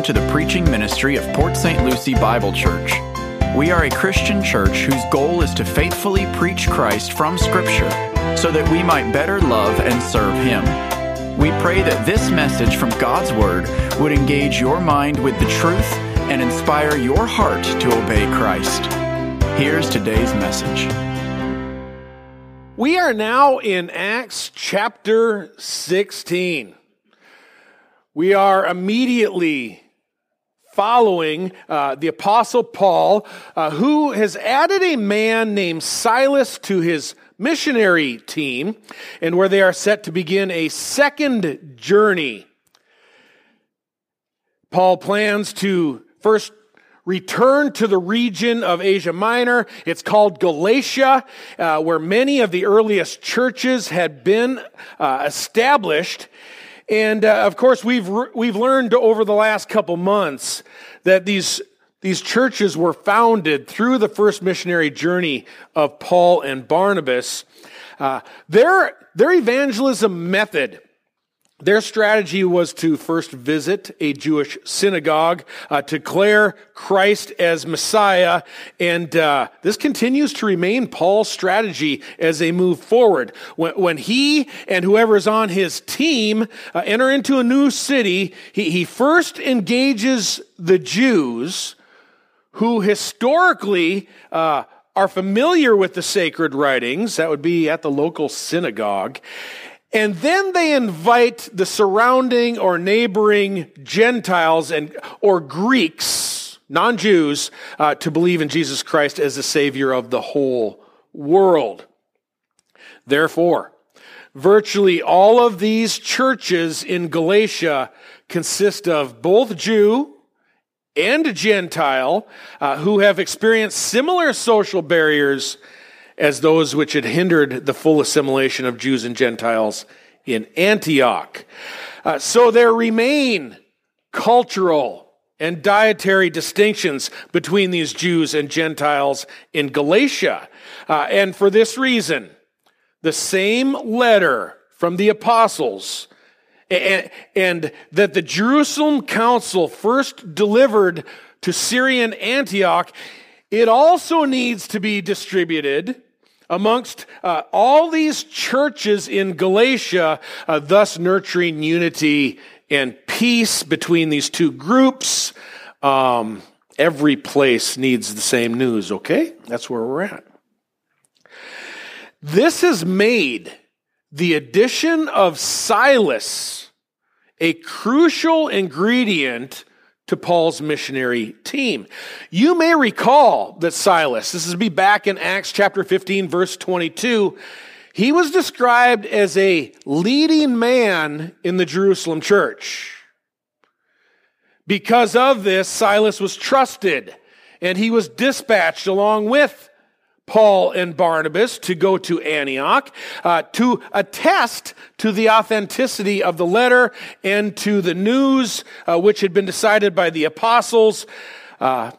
welcome to the preaching ministry of Port St. Lucie Bible Church. We are a Christian church whose goal is to faithfully preach Christ from Scripture so that we might better love and serve Him. We pray that this message from God's Word would engage your mind with the truth and inspire your heart to obey Christ. Here's today's message. We are now in Acts chapter 16. We are immediately following uh, the Apostle Paul, uh, who has added a man named Silas to his missionary team, and where they are set to begin a second journey. Paul plans to first return to the region of Asia Minor. It's called Galatia, uh, where many of the earliest churches had been uh, established. And uh, of course, we've, we've learned over the last couple months that these, these churches were founded through the first missionary journey of Paul and Barnabas. Uh, their, their evangelism method their strategy was to first visit a Jewish synagogue, uh, declare Christ as Messiah, and uh, this continues to remain Paul's strategy as they move forward. When, when he and whoever is on his team uh, enter into a new city, he, he first engages the Jews who historically uh, are familiar with the sacred writings. That would be at the local synagogue. And then they invite the surrounding or neighboring Gentiles and, or Greeks, non Jews, uh, to believe in Jesus Christ as the Savior of the whole world. Therefore, virtually all of these churches in Galatia consist of both Jew and Gentile uh, who have experienced similar social barriers as those which had hindered the full assimilation of Jews and Gentiles in Antioch. Uh, so there remain cultural and dietary distinctions between these Jews and Gentiles in Galatia. Uh, and for this reason, the same letter from the apostles and, and that the Jerusalem council first delivered to Syrian Antioch, it also needs to be distributed amongst uh, all these churches in Galatia, uh, thus nurturing unity and peace between these two groups. Um, every place needs the same news, okay? That's where we're at. This has made the addition of Silas a crucial ingredient to Paul's missionary team. You may recall that Silas, this is be back in Acts chapter 15 verse 22, he was described as a leading man in the Jerusalem church. Because of this, Silas was trusted and he was dispatched along with Paul and Barnabas to go to Antioch uh, to attest to the authenticity of the letter and to the news uh, which had been decided by the apostles. Uh,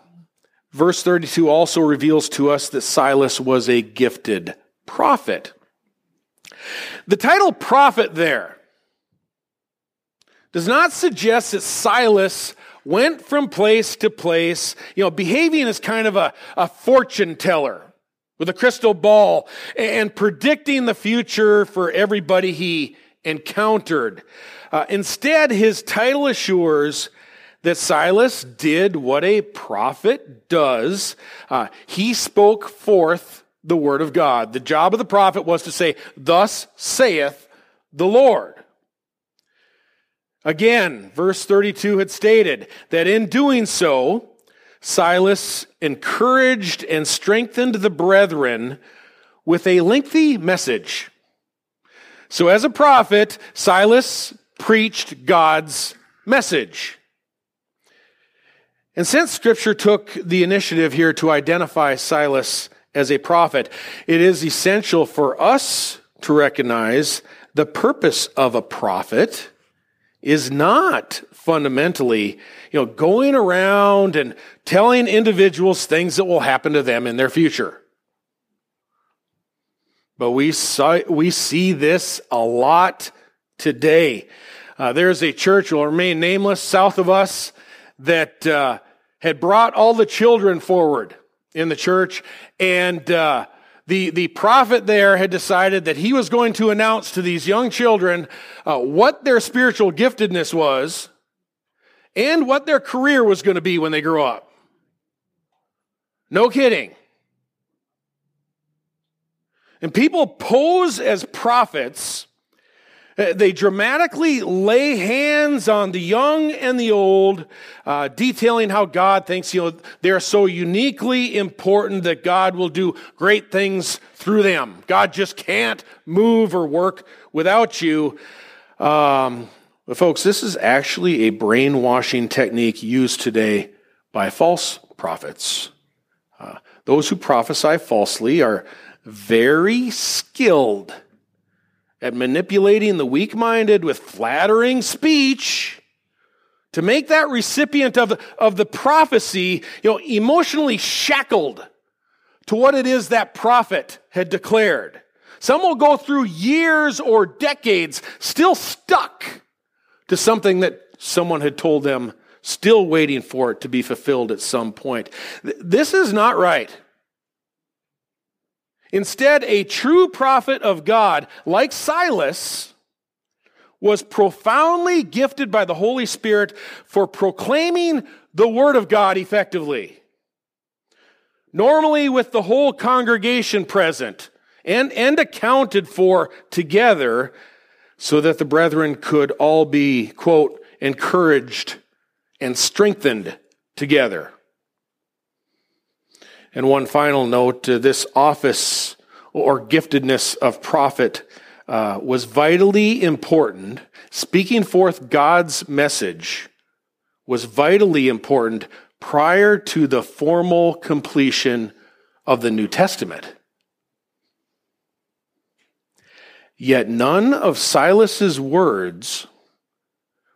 verse 32 also reveals to us that Silas was a gifted prophet. The title prophet there does not suggest that Silas went from place to place, you know, behaving as kind of a, a fortune teller with a crystal ball and predicting the future for everybody he encountered. Uh, instead, his title assures that Silas did what a prophet does. Uh, he spoke forth the word of God. The job of the prophet was to say, Thus saith the Lord. Again, verse 32 had stated that in doing so, Silas encouraged and strengthened the brethren with a lengthy message. So, as a prophet, Silas preached God's message. And since Scripture took the initiative here to identify Silas as a prophet, it is essential for us to recognize the purpose of a prophet is not fundamentally, you know, going around and telling individuals things that will happen to them in their future. But we saw, we see this a lot today. Uh, there's a church will remain nameless south of us that uh, had brought all the children forward in the church, and uh, the, the prophet there had decided that he was going to announce to these young children uh, what their spiritual giftedness was and what their career was going to be when they grew up. No kidding. And people pose as prophets. Uh, they dramatically lay hands on the young and the old, uh, detailing how God thinks you know they're so uniquely important that God will do great things through them. God just can't move or work without you. Um, but folks, this is actually a brainwashing technique used today by false prophets. Uh, those who prophesy falsely are very skilled at manipulating the weak minded with flattering speech to make that recipient of of the prophecy, you know, emotionally shackled to what it is that prophet had declared. Some will go through years or decades still stuck to something that someone had told them, still waiting for it to be fulfilled at some point. This is not right. Instead, a true prophet of God, like Silas, was profoundly gifted by the Holy Spirit for proclaiming the Word of God effectively. Normally, with the whole congregation present and, and accounted for together, so that the brethren could all be, quote, encouraged and strengthened together. And one final note uh, this office or giftedness of prophet uh, was vitally important. Speaking forth God's message was vitally important prior to the formal completion of the New Testament. Yet none of Silas's words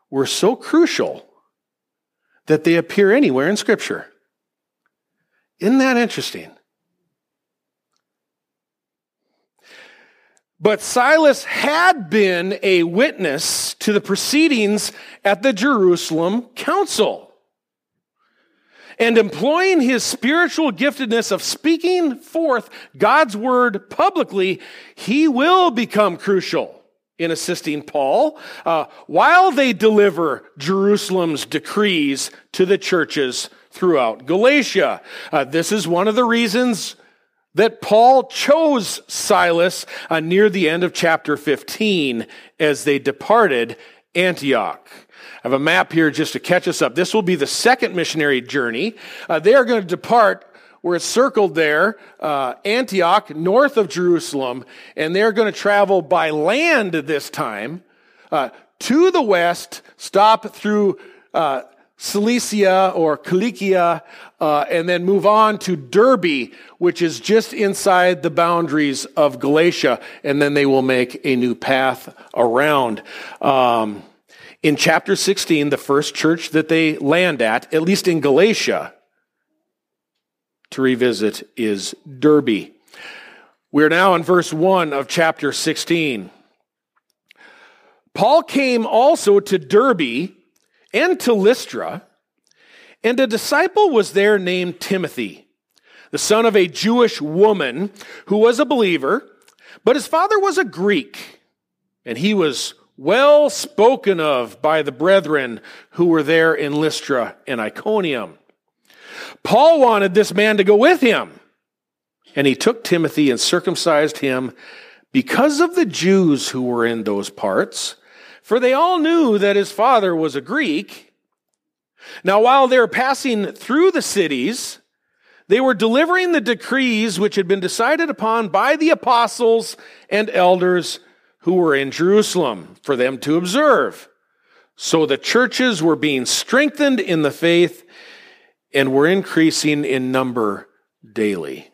were so crucial that they appear anywhere in Scripture. Isn't that interesting? But Silas had been a witness to the proceedings at the Jerusalem council. And employing his spiritual giftedness of speaking forth God's word publicly, he will become crucial in assisting Paul uh, while they deliver Jerusalem's decrees to the churches throughout Galatia. Uh, this is one of the reasons that Paul chose Silas uh, near the end of chapter 15 as they departed Antioch. I have a map here just to catch us up. This will be the second missionary journey. Uh, they are going to depart where it's circled there, uh, Antioch, north of Jerusalem, and they're going to travel by land this time uh, to the west, stop through uh, Cilicia or Cilicia, uh, and then move on to Derbe, which is just inside the boundaries of Galatia, and then they will make a new path around. Um, in chapter 16, the first church that they land at, at least in Galatia, to revisit is Derbe. We're now in verse 1 of chapter 16. Paul came also to Derbe and to Lystra, and a disciple was there named Timothy, the son of a Jewish woman who was a believer, but his father was a Greek, and he was well spoken of by the brethren who were there in Lystra and Iconium. Paul wanted this man to go with him, and he took Timothy and circumcised him because of the Jews who were in those parts for they all knew that his father was a Greek. Now, while they were passing through the cities, they were delivering the decrees which had been decided upon by the apostles and elders who were in Jerusalem for them to observe. So the churches were being strengthened in the faith and were increasing in number daily.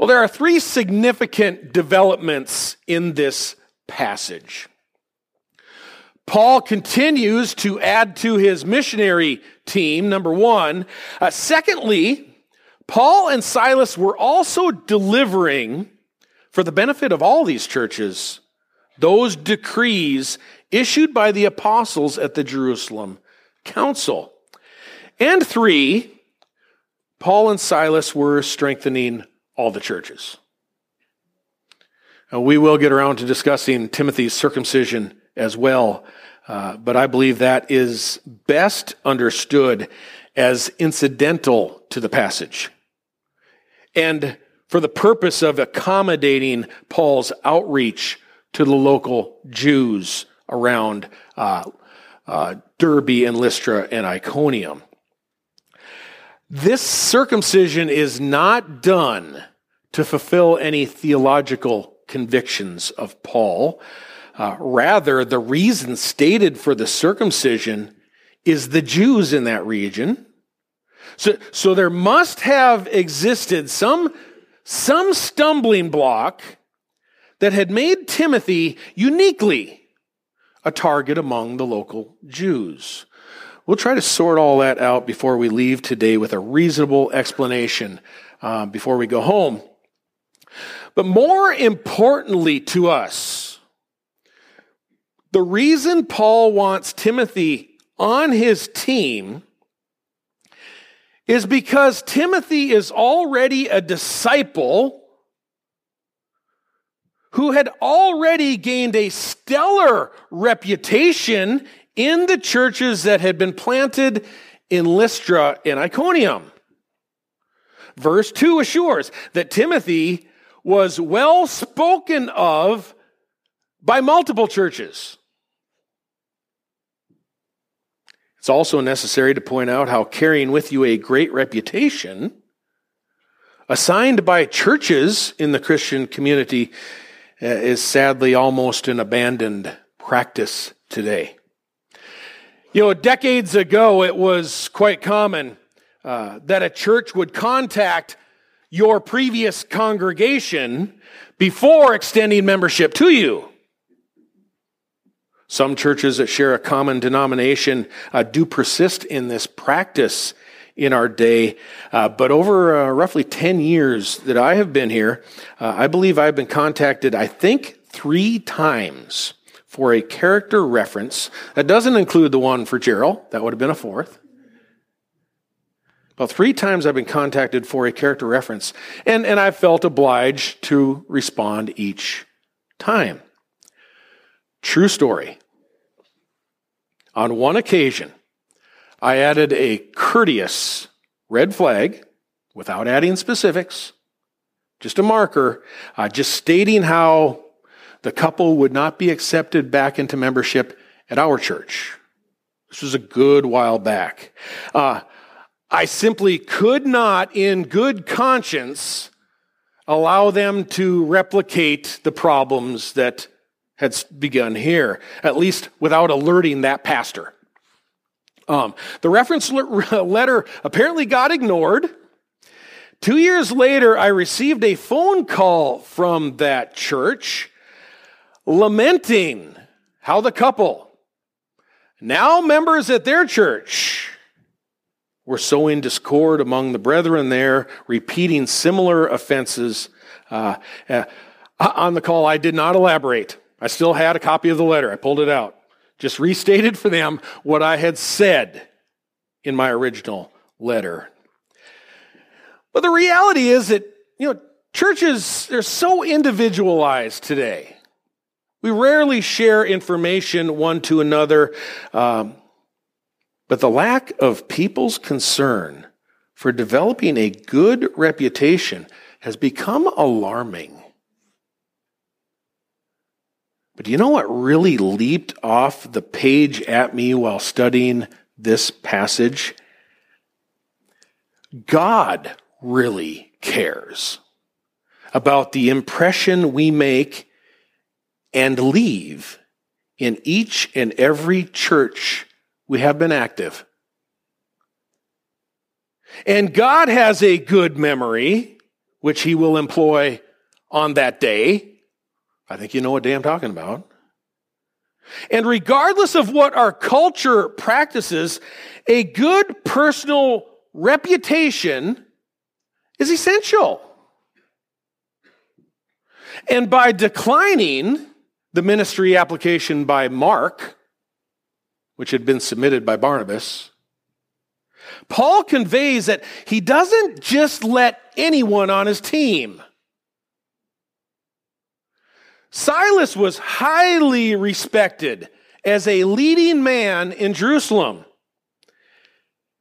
Well, there are three significant developments in this passage. Paul continues to add to his missionary team, number one. Uh, secondly, Paul and Silas were also delivering, for the benefit of all these churches, those decrees issued by the apostles at the Jerusalem council. And three, Paul and Silas were strengthening all the churches. Now, we will get around to discussing Timothy's circumcision as well, uh, but I believe that is best understood as incidental to the passage. And for the purpose of accommodating Paul's outreach to the local Jews around uh, uh, Derbe and Lystra and Iconium. This circumcision is not done to fulfill any theological convictions of Paul. Uh, rather, the reason stated for the circumcision is the Jews in that region. So, so there must have existed some, some stumbling block that had made Timothy uniquely a target among the local Jews. We'll try to sort all that out before we leave today with a reasonable explanation uh, before we go home. But more importantly to us, the reason Paul wants Timothy on his team is because Timothy is already a disciple who had already gained a stellar reputation in the churches that had been planted in Lystra and Iconium. Verse 2 assures that Timothy was well spoken of by multiple churches. It's also necessary to point out how carrying with you a great reputation assigned by churches in the Christian community uh, is sadly almost an abandoned practice today. You know, decades ago, it was quite common uh, that a church would contact your previous congregation before extending membership to you. Some churches that share a common denomination uh, do persist in this practice in our day. Uh, but over uh, roughly 10 years that I have been here, uh, I believe I've been contacted, I think, three times for a character reference. That doesn't include the one for Gerald, that would have been a fourth. About three times I've been contacted for a character reference, and, and I've felt obliged to respond each time. True story. On one occasion, I added a courteous red flag without adding specifics, just a marker, uh, just stating how the couple would not be accepted back into membership at our church. This was a good while back. Uh, I simply could not, in good conscience, allow them to replicate the problems that had begun here, at least without alerting that pastor. Um, the reference letter apparently got ignored. Two years later, I received a phone call from that church lamenting how the couple, now members at their church, were sowing discord among the brethren there, repeating similar offenses. Uh, uh, on the call, I did not elaborate. I still had a copy of the letter. I pulled it out. Just restated for them what I had said in my original letter. But the reality is that, you know, churches, they're so individualized today. We rarely share information one to another. Um, but the lack of people's concern for developing a good reputation has become alarming. But you know what really leaped off the page at me while studying this passage? God really cares about the impression we make and leave in each and every church we have been active. And God has a good memory, which He will employ on that day I think you know what day I'm talking about. And regardless of what our culture practices, a good personal reputation is essential. And by declining the ministry application by Mark, which had been submitted by Barnabas, Paul conveys that he doesn't just let anyone on his team. Silas was highly respected as a leading man in Jerusalem.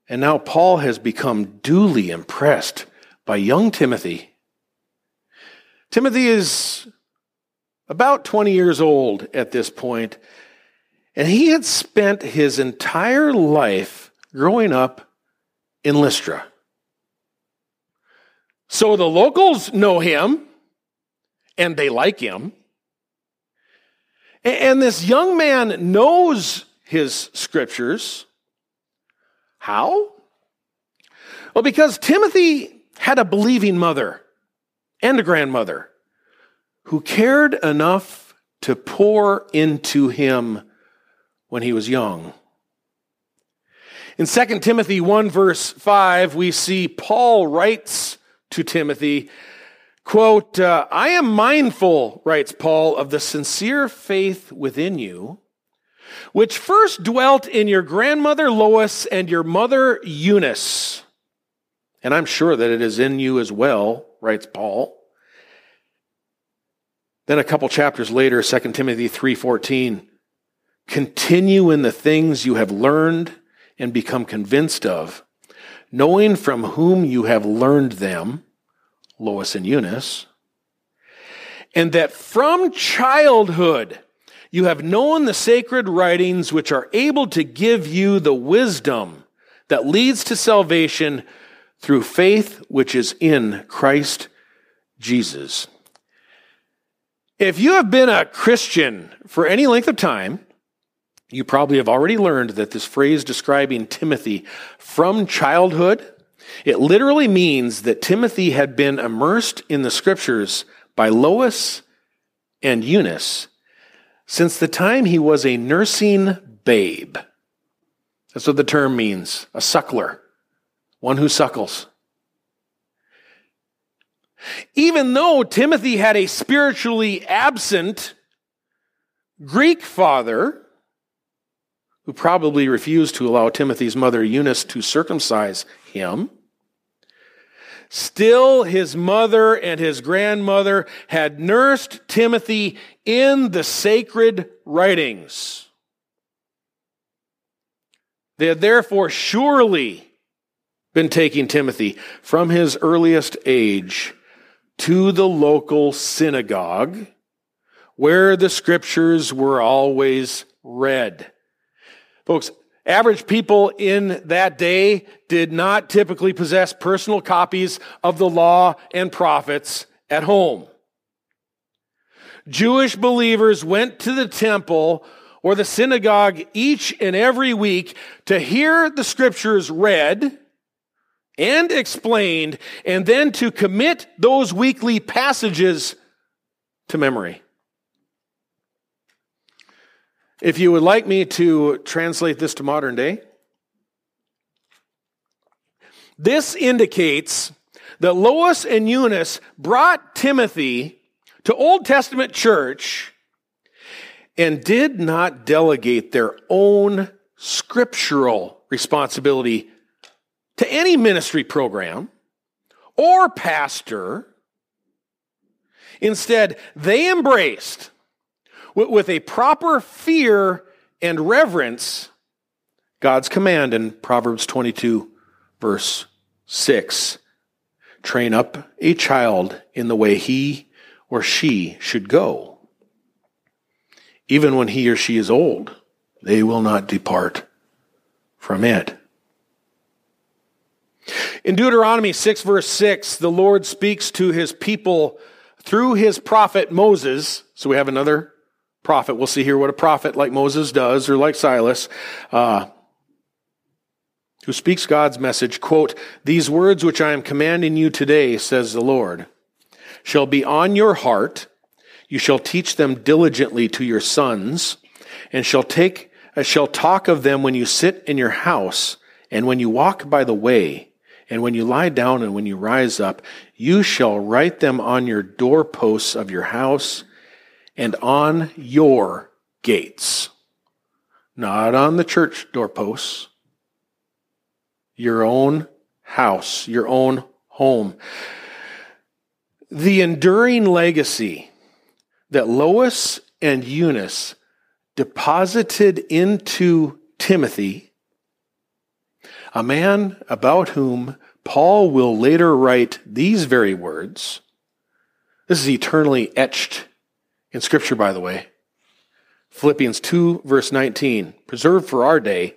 And now Paul has become duly impressed by young Timothy. Timothy is about 20 years old at this point, and he had spent his entire life growing up in Lystra. So the locals know him and they like him. And this young man knows his scriptures. How? Well, because Timothy had a believing mother and a grandmother who cared enough to pour into him when he was young. In 2 Timothy 1, verse 5, we see Paul writes to Timothy, quote, uh, I am mindful, writes Paul, of the sincere faith within you, which first dwelt in your grandmother Lois and your mother Eunice. And I'm sure that it is in you as well, writes Paul. Then a couple chapters later, 2 Timothy 3:14, continue in the things you have learned and become convinced of, knowing from whom you have learned them, Lois and Eunice, and that from childhood you have known the sacred writings which are able to give you the wisdom that leads to salvation through faith which is in Christ Jesus. If you have been a Christian for any length of time, you probably have already learned that this phrase describing Timothy from childhood, it literally means that Timothy had been immersed in the scriptures by Lois and Eunice since the time he was a nursing babe. That's what the term means a suckler, one who suckles. Even though Timothy had a spiritually absent Greek father, who probably refused to allow Timothy's mother Eunice to circumcise him. Still, his mother and his grandmother had nursed Timothy in the sacred writings. They had therefore surely been taking Timothy from his earliest age to the local synagogue where the scriptures were always read. Folks, average people in that day did not typically possess personal copies of the law and prophets at home. Jewish believers went to the temple or the synagogue each and every week to hear the scriptures read and explained, and then to commit those weekly passages to memory. If you would like me to translate this to modern day, this indicates that Lois and Eunice brought Timothy to Old Testament church and did not delegate their own scriptural responsibility to any ministry program or pastor. Instead, they embraced with a proper fear and reverence God's command in Proverbs 22, verse 6 train up a child in the way he or she should go. Even when he or she is old, they will not depart from it. In Deuteronomy 6, verse 6, the Lord speaks to his people through his prophet Moses. So we have another prophet. We'll see here what a prophet like Moses does, or like Silas, uh, who speaks God's message. Quote, These words which I am commanding you today, says the Lord, shall be on your heart. You shall teach them diligently to your sons, and shall take, uh, shall talk of them when you sit in your house, and when you walk by the way, and when you lie down and when you rise up. You shall write them on your doorposts of your house and on your gates, not on the church doorposts, your own house, your own home. The enduring legacy that Lois and Eunice deposited into Timothy, a man about whom Paul will later write these very words. This is eternally etched in Scripture, by the way. Philippians 2, verse 19, preserved for our day.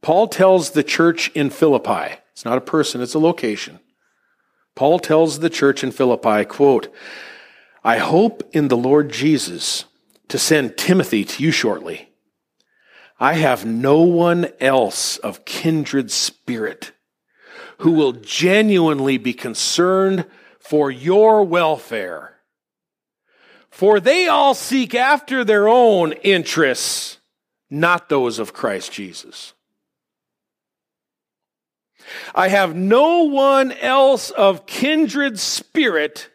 Paul tells the church in Philippi, it's not a person, it's a location. Paul tells the church in Philippi, quote, I hope in the Lord Jesus to send Timothy to you shortly. I have no one else of kindred spirit who will genuinely be concerned for your welfare. For they all seek after their own interests, not those of Christ Jesus. I have no one else of kindred spirit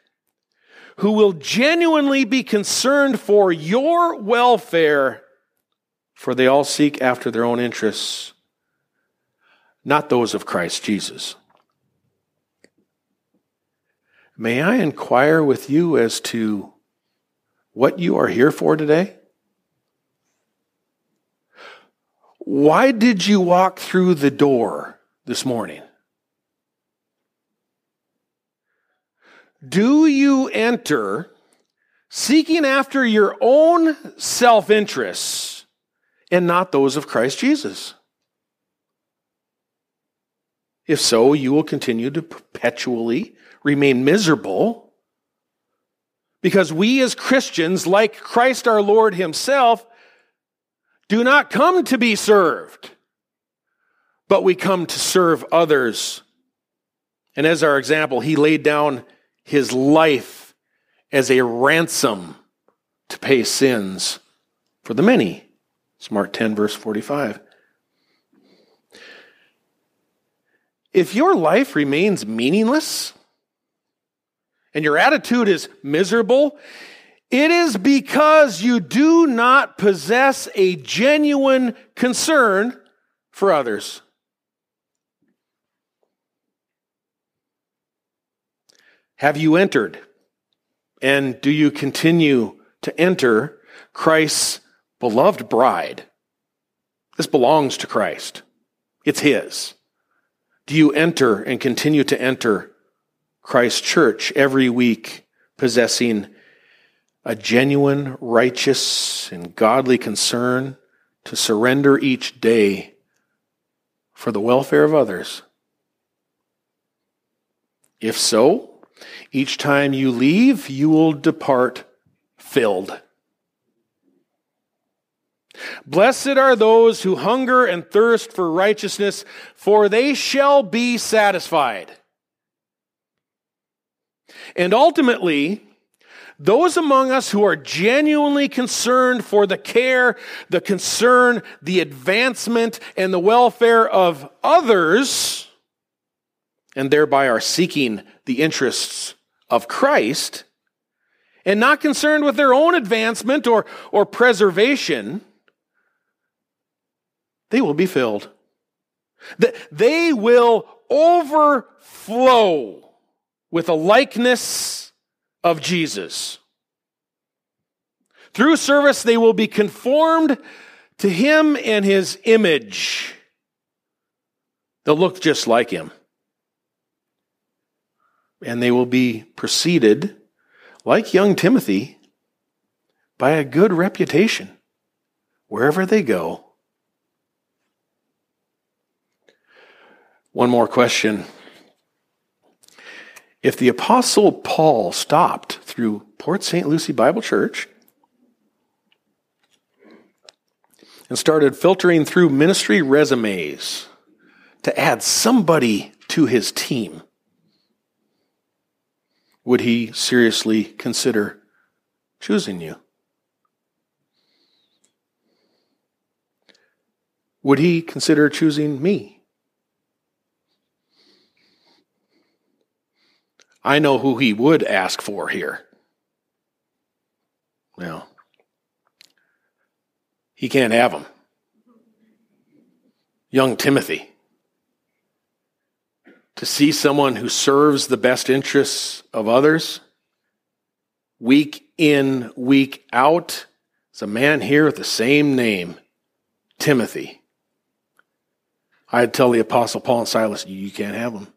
who will genuinely be concerned for your welfare, for they all seek after their own interests, not those of Christ Jesus. May I inquire with you as to what you are here for today? Why did you walk through the door this morning? Do you enter seeking after your own self interests and not those of Christ Jesus? If so, you will continue to perpetually remain miserable because we as Christians, like Christ our Lord Himself, do not come to be served, but we come to serve others. And as our example, He laid down His life as a ransom to pay sins for the many. It's Mark 10, verse 45. If your life remains meaningless and your attitude is miserable, it is because you do not possess a genuine concern for others. Have you entered? And do you continue to enter Christ's beloved bride? This belongs to Christ. It's His. Do you enter and continue to enter Christ Church every week, possessing a genuine, righteous, and godly concern to surrender each day for the welfare of others? If so, each time you leave, you will depart filled. Blessed are those who hunger and thirst for righteousness, for they shall be satisfied. And ultimately, those among us who are genuinely concerned for the care, the concern, the advancement, and the welfare of others, and thereby are seeking the interests of Christ, and not concerned with their own advancement or, or preservation, they will be filled. They will overflow with a likeness of Jesus. Through service, they will be conformed to him and his image. They'll look just like him. And they will be preceded, like young Timothy, by a good reputation wherever they go One more question. If the Apostle Paul stopped through Port St. Lucie Bible Church and started filtering through ministry resumes to add somebody to his team, would he seriously consider choosing you? Would he consider choosing me? I know who he would ask for here. Well, he can't have them. Young Timothy. To see someone who serves the best interests of others, week in, week out, is a man here with the same name, Timothy. I'd tell the Apostle Paul and Silas, you can't have them.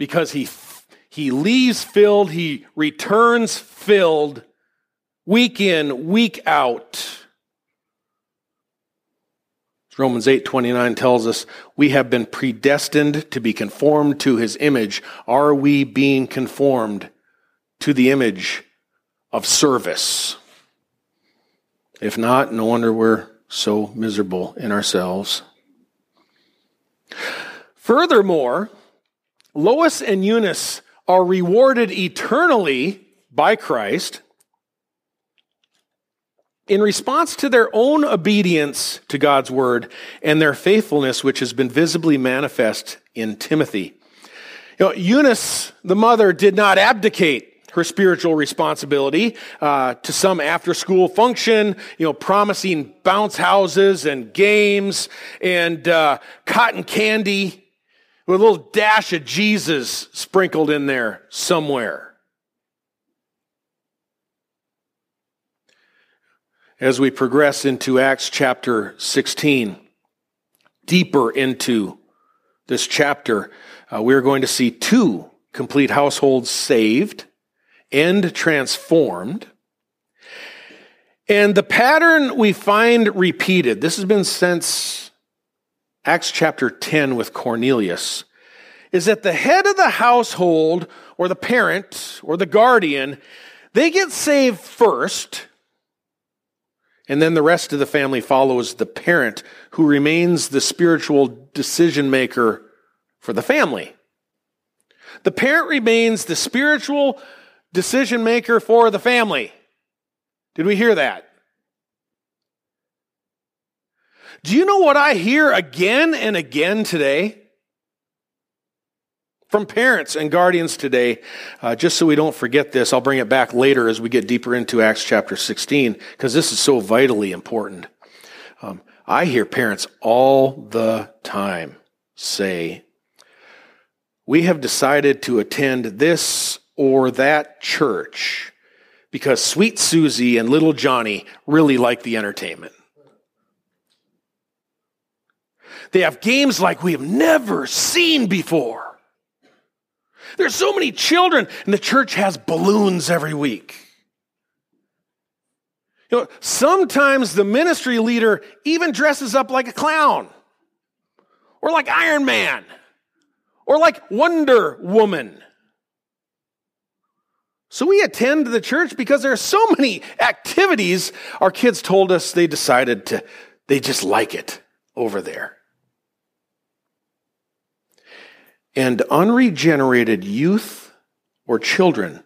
Because he, he leaves filled, he returns filled, week in, week out. Romans 8:29 tells us we have been predestined to be conformed to his image. Are we being conformed to the image of service? If not, no wonder we're so miserable in ourselves. Furthermore, Lois and Eunice are rewarded eternally by Christ in response to their own obedience to God's word and their faithfulness, which has been visibly manifest in Timothy. You know, Eunice, the mother, did not abdicate her spiritual responsibility uh, to some after school function, you know, promising bounce houses and games and uh, cotton candy with a little dash of Jesus sprinkled in there somewhere. As we progress into Acts chapter 16, deeper into this chapter, uh, we're going to see two complete households saved and transformed. And the pattern we find repeated, this has been since Acts chapter 10 with Cornelius, is that the head of the household or the parent or the guardian, they get saved first, and then the rest of the family follows the parent who remains the spiritual decision maker for the family. The parent remains the spiritual decision maker for the family. Did we hear that? Do you know what I hear again and again today? From parents and guardians today, uh, just so we don't forget this, I'll bring it back later as we get deeper into Acts chapter 16, because this is so vitally important. Um, I hear parents all the time say, We have decided to attend this or that church because Sweet Susie and Little Johnny really like the entertainment. They have games like we have never seen before. There's so many children, and the church has balloons every week. You know, sometimes the ministry leader even dresses up like a clown, or like Iron Man, or like Wonder Woman. So we attend the church because there are so many activities. Our kids told us they decided to, they just like it over there. And unregenerated youth or children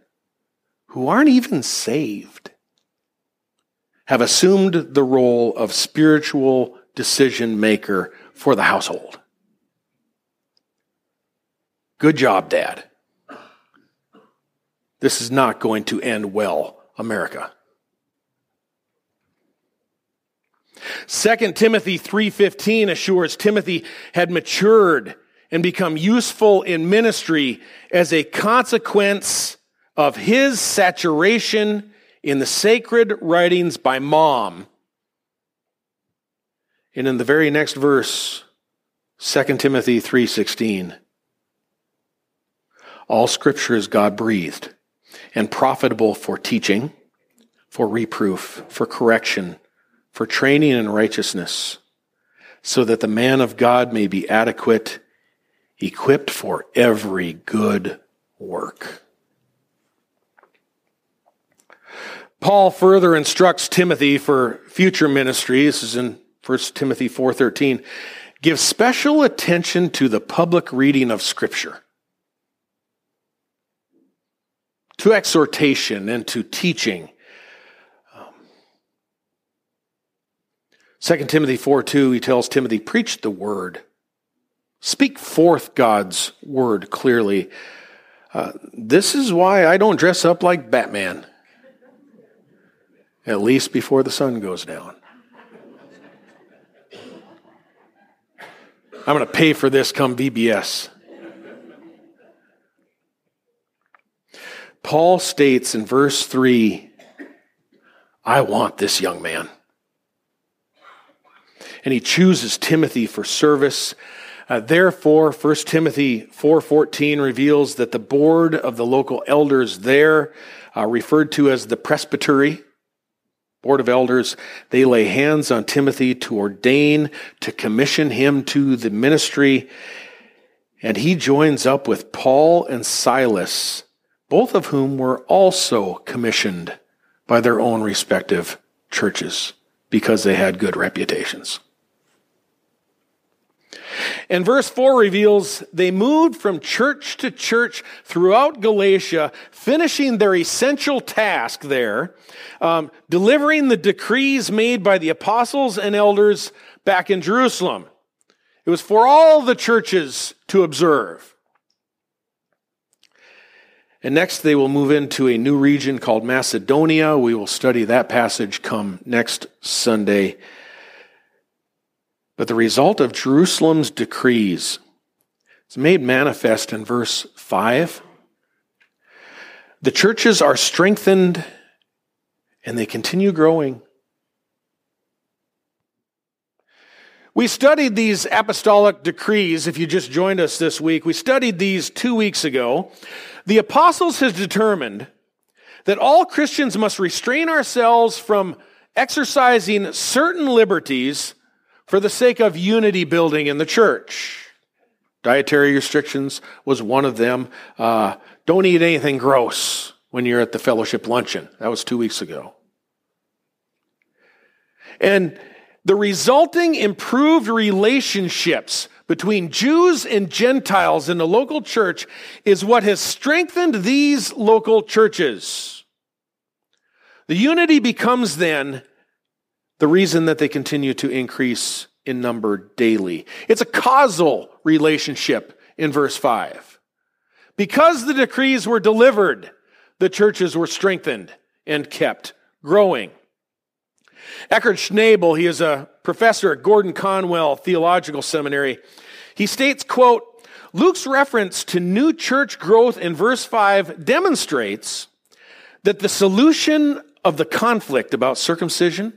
who aren't even saved have assumed the role of spiritual decision maker for the household. Good job, Dad. This is not going to end well, America. 2 Timothy 3:15 assures Timothy had matured and become useful in ministry as a consequence of his saturation in the sacred writings by mom. And in the very next verse, 2 Timothy 3:16 All scripture is God breathed and profitable for teaching, for reproof, for correction, for training in righteousness, so that the man of God may be adequate, equipped for every good work. Paul further instructs Timothy for future ministry. This is in 1 Timothy 4:13. Give special attention to the public reading of scripture to exhortation and to teaching. Um, 2 Timothy 4 2, he tells Timothy, Preach the word. Speak forth God's word clearly. Uh, this is why I don't dress up like Batman, at least before the sun goes down. I'm going to pay for this come VBS. Paul states in verse 3 I want this young man. And he chooses Timothy for service. Uh, therefore, 1 Timothy 4:14 reveals that the board of the local elders there, uh, referred to as the presbytery, board of elders, they lay hands on Timothy to ordain, to commission him to the ministry. And he joins up with Paul and Silas, both of whom were also commissioned by their own respective churches because they had good reputations. And verse 4 reveals they moved from church to church throughout Galatia, finishing their essential task there, um, delivering the decrees made by the apostles and elders back in Jerusalem. It was for all the churches to observe. And next, they will move into a new region called Macedonia. We will study that passage come next Sunday. But the result of Jerusalem's decrees is made manifest in verse 5. The churches are strengthened and they continue growing. We studied these apostolic decrees. If you just joined us this week, we studied these two weeks ago. The apostles has determined that all Christians must restrain ourselves from exercising certain liberties for the sake of unity building in the church. Dietary restrictions was one of them. Uh, don't eat anything gross when you're at the fellowship luncheon. That was two weeks ago. And the resulting improved relationships between Jews and Gentiles in the local church is what has strengthened these local churches. The unity becomes then the reason that they continue to increase in number daily. It's a causal relationship in verse 5. Because the decrees were delivered, the churches were strengthened and kept growing. Eckhard Schnabel, he is a professor at Gordon Conwell Theological Seminary. He states, quote, Luke's reference to new church growth in verse 5 demonstrates that the solution of the conflict about circumcision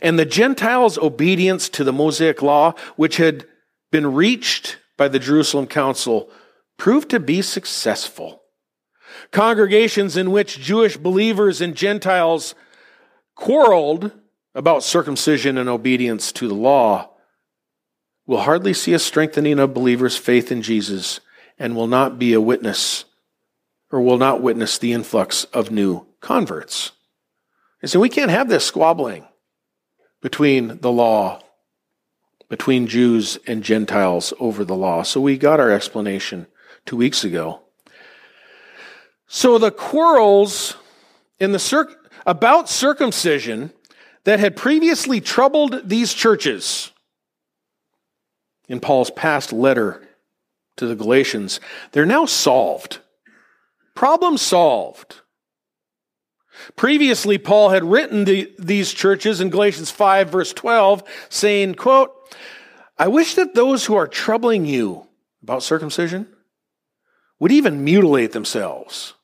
and the Gentiles' obedience to the Mosaic law, which had been reached by the Jerusalem Council, proved to be successful. Congregations in which Jewish believers and Gentiles quarreled about circumcision and obedience to the law will hardly see a strengthening of believers' faith in Jesus and will not be a witness or will not witness the influx of new converts. And so we can't have this squabbling between the law, between Jews and Gentiles over the law. So we got our explanation two weeks ago. So the quarrels in the circ- about circumcision that had previously troubled these churches in Paul's past letter to the Galatians, they're now solved. Problem solved. Previously, Paul had written the, these churches in Galatians 5, verse 12, saying, quote, I wish that those who are troubling you about circumcision would even mutilate themselves.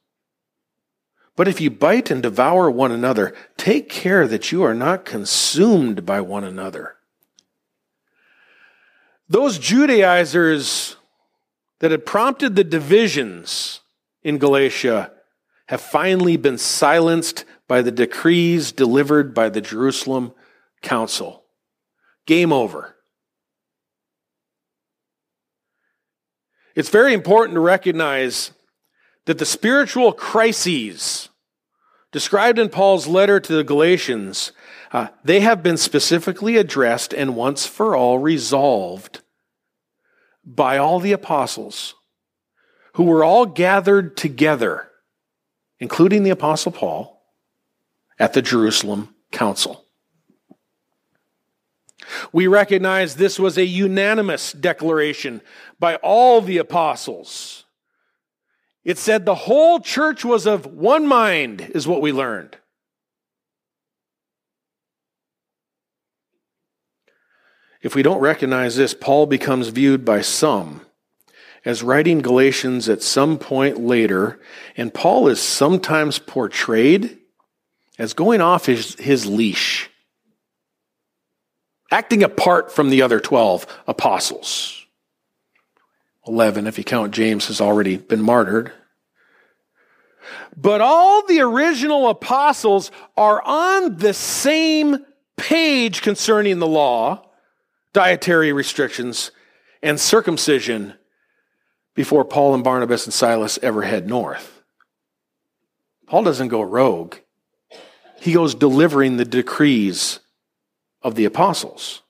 But if you bite and devour one another, take care that you are not consumed by one another. Those Judaizers that had prompted the divisions in Galatia have finally been silenced by the decrees delivered by the Jerusalem Council. Game over. It's very important to recognize that the spiritual crises described in Paul's letter to the Galatians, uh, they have been specifically addressed and once for all resolved by all the apostles who were all gathered together including the Apostle Paul, at the Jerusalem Council. We recognize this was a unanimous declaration by all the apostles. It said the whole church was of one mind, is what we learned. If we don't recognize this, Paul becomes viewed by some as writing Galatians at some point later, and Paul is sometimes portrayed as going off his, his leash, acting apart from the other 12 apostles. 11, if you count James, has already been martyred. But all the original apostles are on the same page concerning the law, dietary restrictions, and circumcision before Paul and Barnabas and Silas ever head north. Paul doesn't go rogue, he goes delivering the decrees of the apostles.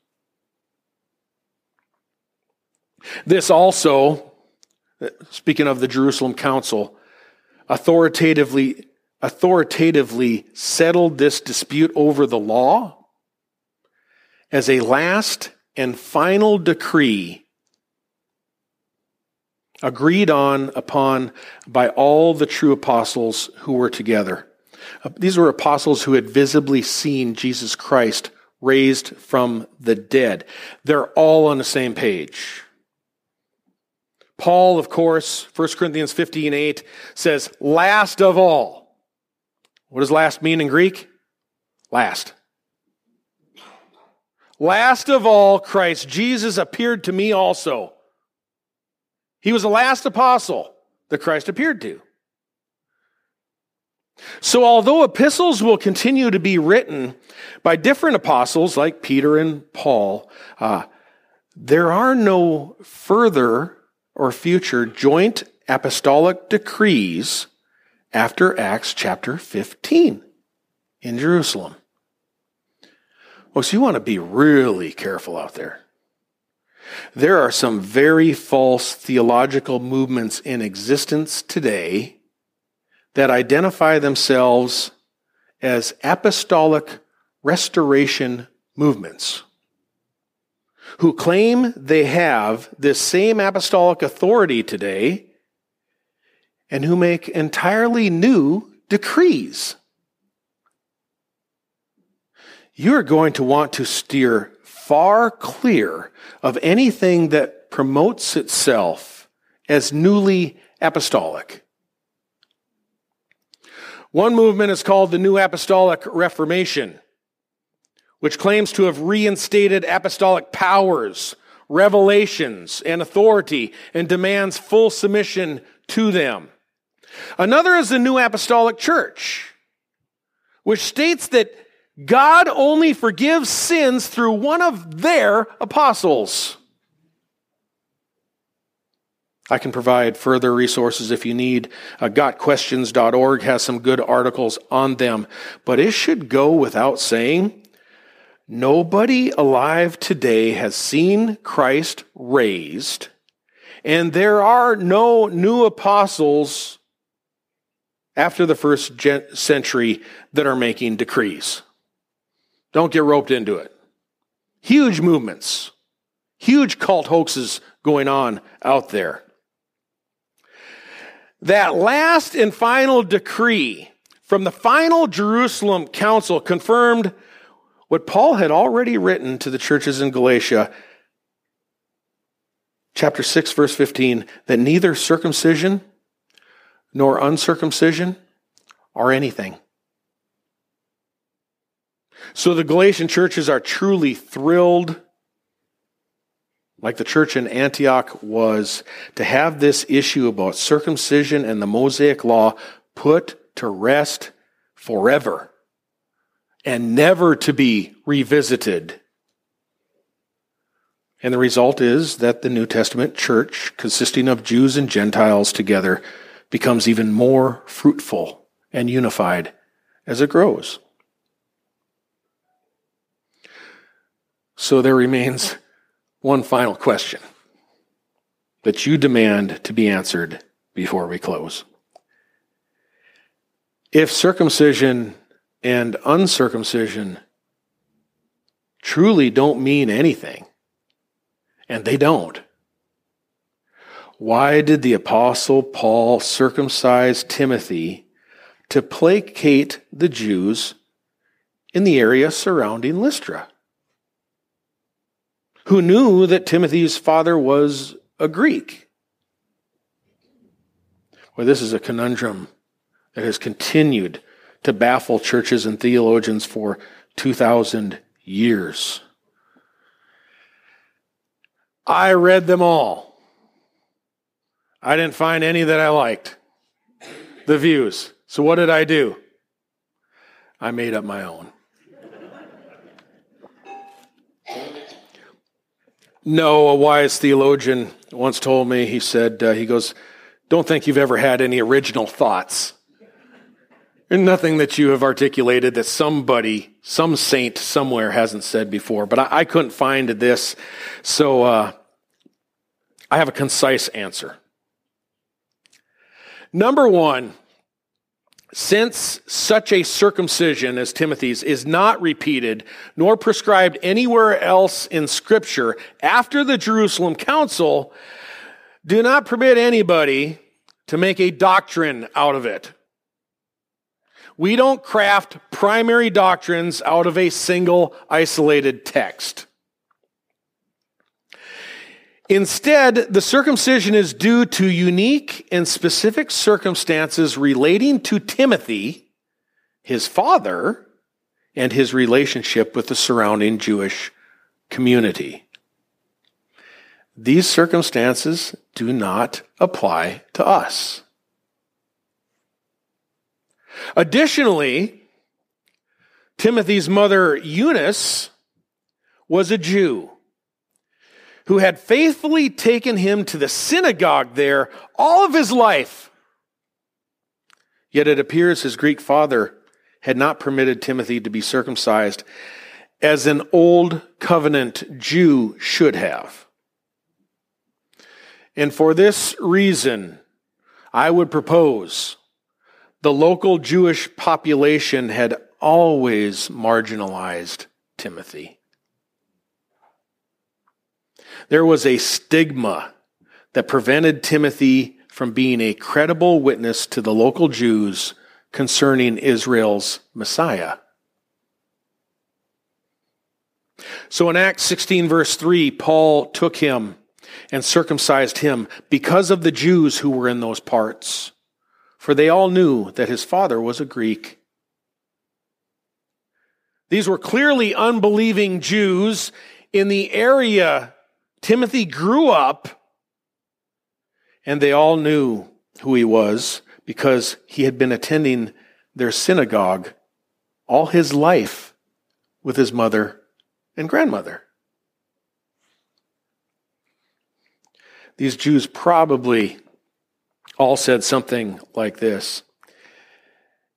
This also, speaking of the Jerusalem Council, authoritatively, authoritatively settled this dispute over the law as a last and final decree agreed on upon by all the true apostles who were together. Uh, these were apostles who had visibly seen Jesus Christ raised from the dead. They're all on the same page. Paul, of course, 1 Corinthians 15 8 says, last of all. What does last mean in Greek? Last. Last of all, Christ Jesus appeared to me also. He was the last apostle that Christ appeared to. So, although epistles will continue to be written by different apostles like Peter and Paul, uh, there are no further or future joint apostolic decrees after Acts chapter 15 in Jerusalem. Well, so you want to be really careful out there. There are some very false theological movements in existence today that identify themselves as apostolic restoration movements who claim they have this same apostolic authority today and who make entirely new decrees. You're going to want to steer far clear of anything that promotes itself as newly apostolic. One movement is called the New Apostolic Reformation which claims to have reinstated apostolic powers, revelations, and authority, and demands full submission to them. Another is the New Apostolic Church, which states that God only forgives sins through one of their apostles. I can provide further resources if you need. Uh, GotQuestions.org has some good articles on them, but it should go without saying Nobody alive today has seen Christ raised, and there are no new apostles after the first century that are making decrees. Don't get roped into it. Huge movements, huge cult hoaxes going on out there. That last and final decree from the final Jerusalem council confirmed what Paul had already written to the churches in Galatia, chapter 6, verse 15, that neither circumcision nor uncircumcision are anything. So the Galatian churches are truly thrilled, like the church in Antioch was, to have this issue about circumcision and the Mosaic law put to rest forever and never to be revisited. And the result is that the New Testament church, consisting of Jews and Gentiles together, becomes even more fruitful and unified as it grows. So there remains one final question that you demand to be answered before we close. If circumcision and uncircumcision truly don't mean anything. And they don't. Why did the apostle Paul circumcise Timothy to placate the Jews in the area surrounding Lystra? Who knew that Timothy's father was a Greek? Well, this is a conundrum that has continued to baffle churches and theologians for 2,000 years. I read them all. I didn't find any that I liked. The views. So what did I do? I made up my own. No, a wise theologian once told me, he said, uh, he goes, Don't think you've ever had any original thoughts. And nothing that you have articulated that somebody, some saint somewhere hasn't said before. But I, I couldn't find this. So uh, I have a concise answer. Number one, since such a circumcision as Timothy's is not repeated nor prescribed anywhere else in Scripture after the Jerusalem Council, do not permit anybody to make a doctrine out of it. We don't craft primary doctrines out of a single isolated text. Instead, the circumcision is due to unique and specific circumstances relating to Timothy, his father, and his relationship with the surrounding Jewish community. These circumstances do not apply to us. Additionally, Timothy's mother, Eunice, was a Jew who had faithfully taken him to the synagogue there all of his life. Yet it appears his Greek father had not permitted Timothy to be circumcised as an old covenant Jew should have. And for this reason, I would propose the local Jewish population had always marginalized Timothy. There was a stigma that prevented Timothy from being a credible witness to the local Jews concerning Israel's Messiah. So in Acts 16, verse 3, Paul took him and circumcised him because of the Jews who were in those parts for they all knew that his father was a Greek. These were clearly unbelieving Jews in the area Timothy grew up, and they all knew who he was because he had been attending their synagogue all his life with his mother and grandmother. These Jews probably all said something like this.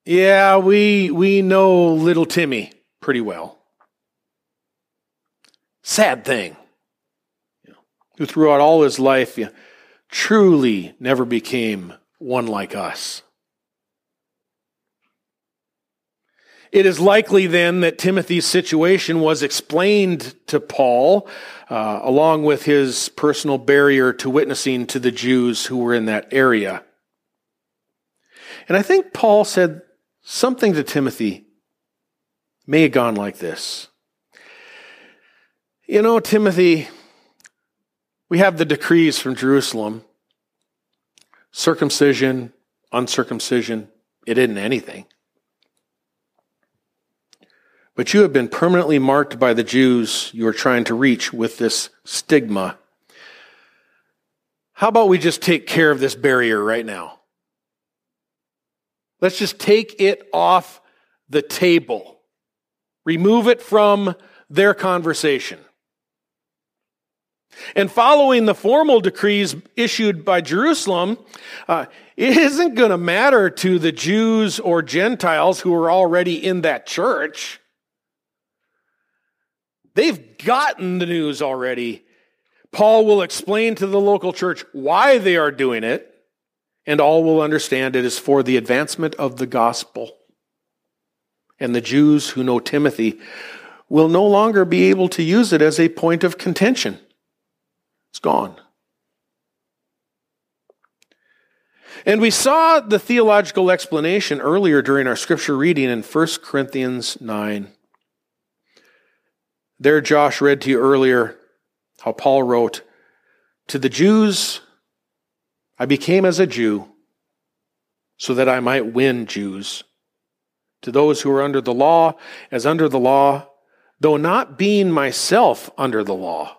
Yeah, we, we know little Timmy pretty well. Sad thing. Who throughout all his life truly never became one like us. It is likely then that Timothy's situation was explained to Paul, uh, along with his personal barrier to witnessing to the Jews who were in that area. And I think Paul said something to Timothy may have gone like this. You know, Timothy, we have the decrees from Jerusalem circumcision, uncircumcision, it isn't anything. But you have been permanently marked by the Jews you are trying to reach with this stigma. How about we just take care of this barrier right now? Let's just take it off the table. Remove it from their conversation. And following the formal decrees issued by Jerusalem, uh, it isn't going to matter to the Jews or Gentiles who are already in that church They've gotten the news already. Paul will explain to the local church why they are doing it, and all will understand it is for the advancement of the gospel. And the Jews who know Timothy will no longer be able to use it as a point of contention. It's gone. And we saw the theological explanation earlier during our scripture reading in 1 Corinthians 9. There, Josh read to you earlier how Paul wrote, To the Jews, I became as a Jew so that I might win Jews. To those who are under the law, as under the law, though not being myself under the law,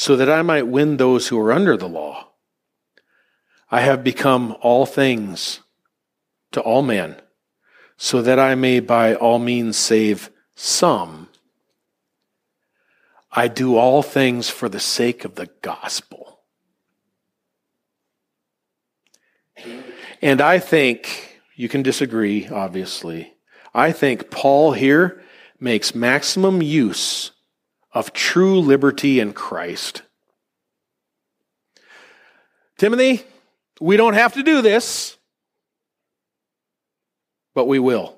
so that I might win those who are under the law. I have become all things to all men, so that I may by all means save some. I do all things for the sake of the gospel. And I think, you can disagree, obviously. I think Paul here makes maximum use of true liberty in Christ. Timothy, we don't have to do this, but we will.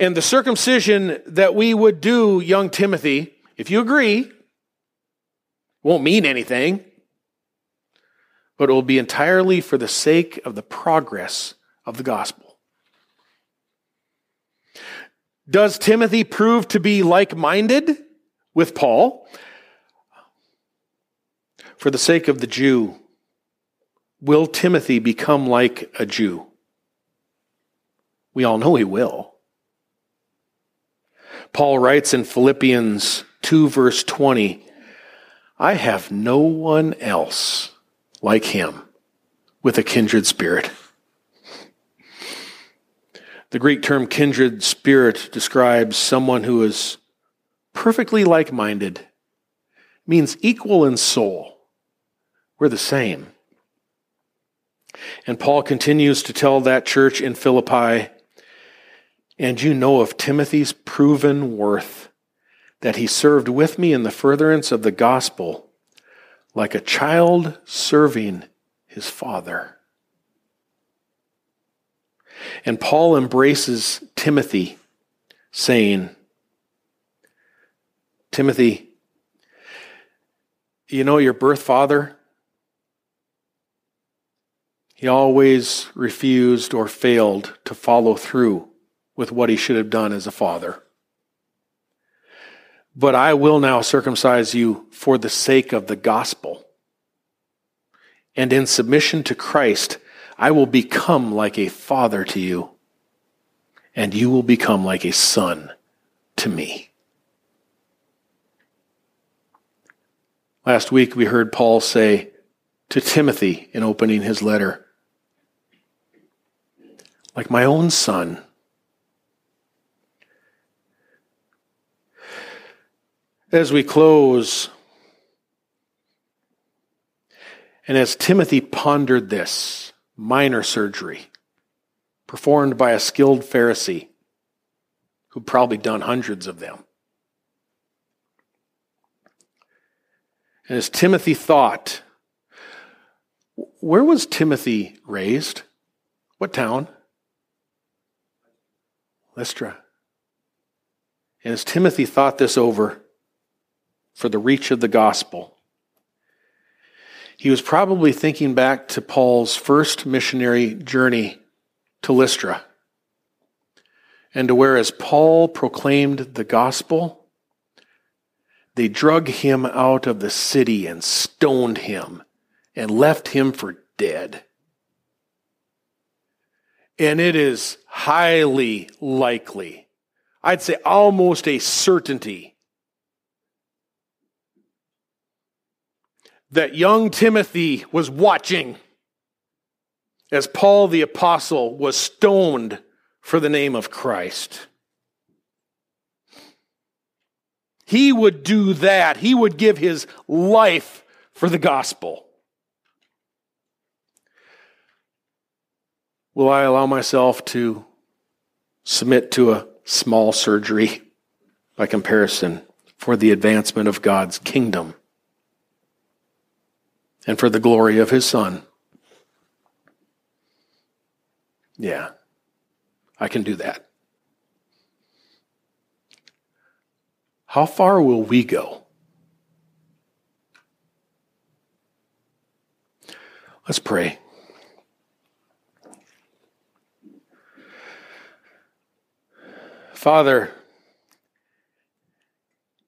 And the circumcision that we would do, young Timothy, if you agree, won't mean anything, but it will be entirely for the sake of the progress of the gospel. Does Timothy prove to be like minded with Paul? For the sake of the Jew, will Timothy become like a Jew? We all know he will. Paul writes in Philippians 2, verse 20, I have no one else like him with a kindred spirit. The Greek term kindred spirit describes someone who is perfectly like minded, means equal in soul. We're the same. And Paul continues to tell that church in Philippi, and you know of Timothy's proven worth, that he served with me in the furtherance of the gospel, like a child serving his father. And Paul embraces Timothy, saying, Timothy, you know your birth father? He always refused or failed to follow through with what he should have done as a father. But I will now circumcise you for the sake of the gospel. And in submission to Christ, I will become like a father to you, and you will become like a son to me. Last week we heard Paul say to Timothy in opening his letter, like my own son. As we close, and as Timothy pondered this, minor surgery performed by a skilled Pharisee who'd probably done hundreds of them. And as Timothy thought, where was Timothy raised? What town? Lystra. And as Timothy thought this over for the reach of the gospel, he was probably thinking back to Paul's first missionary journey to Lystra. And to where, as Paul proclaimed the gospel, they drug him out of the city and stoned him and left him for dead. And it is highly likely, I'd say almost a certainty, that young Timothy was watching as Paul the Apostle was stoned for the name of Christ. He would do that. He would give his life for the gospel. Will I allow myself to submit to a small surgery by comparison for the advancement of God's kingdom? And for the glory of his Son. Yeah, I can do that. How far will we go? Let's pray. Father,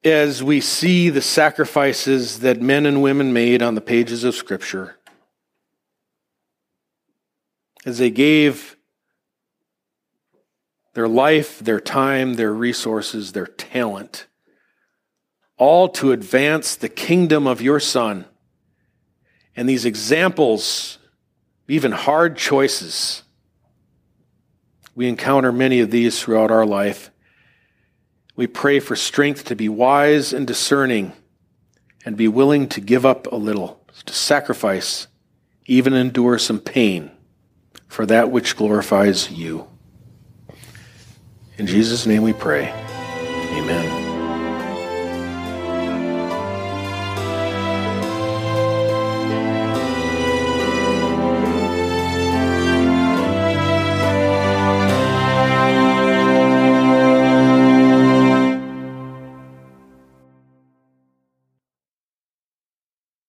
as we see the sacrifices that men and women made on the pages of Scripture, as they gave their life, their time, their resources, their talent, all to advance the kingdom of your Son. And these examples, even hard choices, we encounter many of these throughout our life. We pray for strength to be wise and discerning and be willing to give up a little, to sacrifice, even endure some pain for that which glorifies you. In Jesus' name we pray. Amen.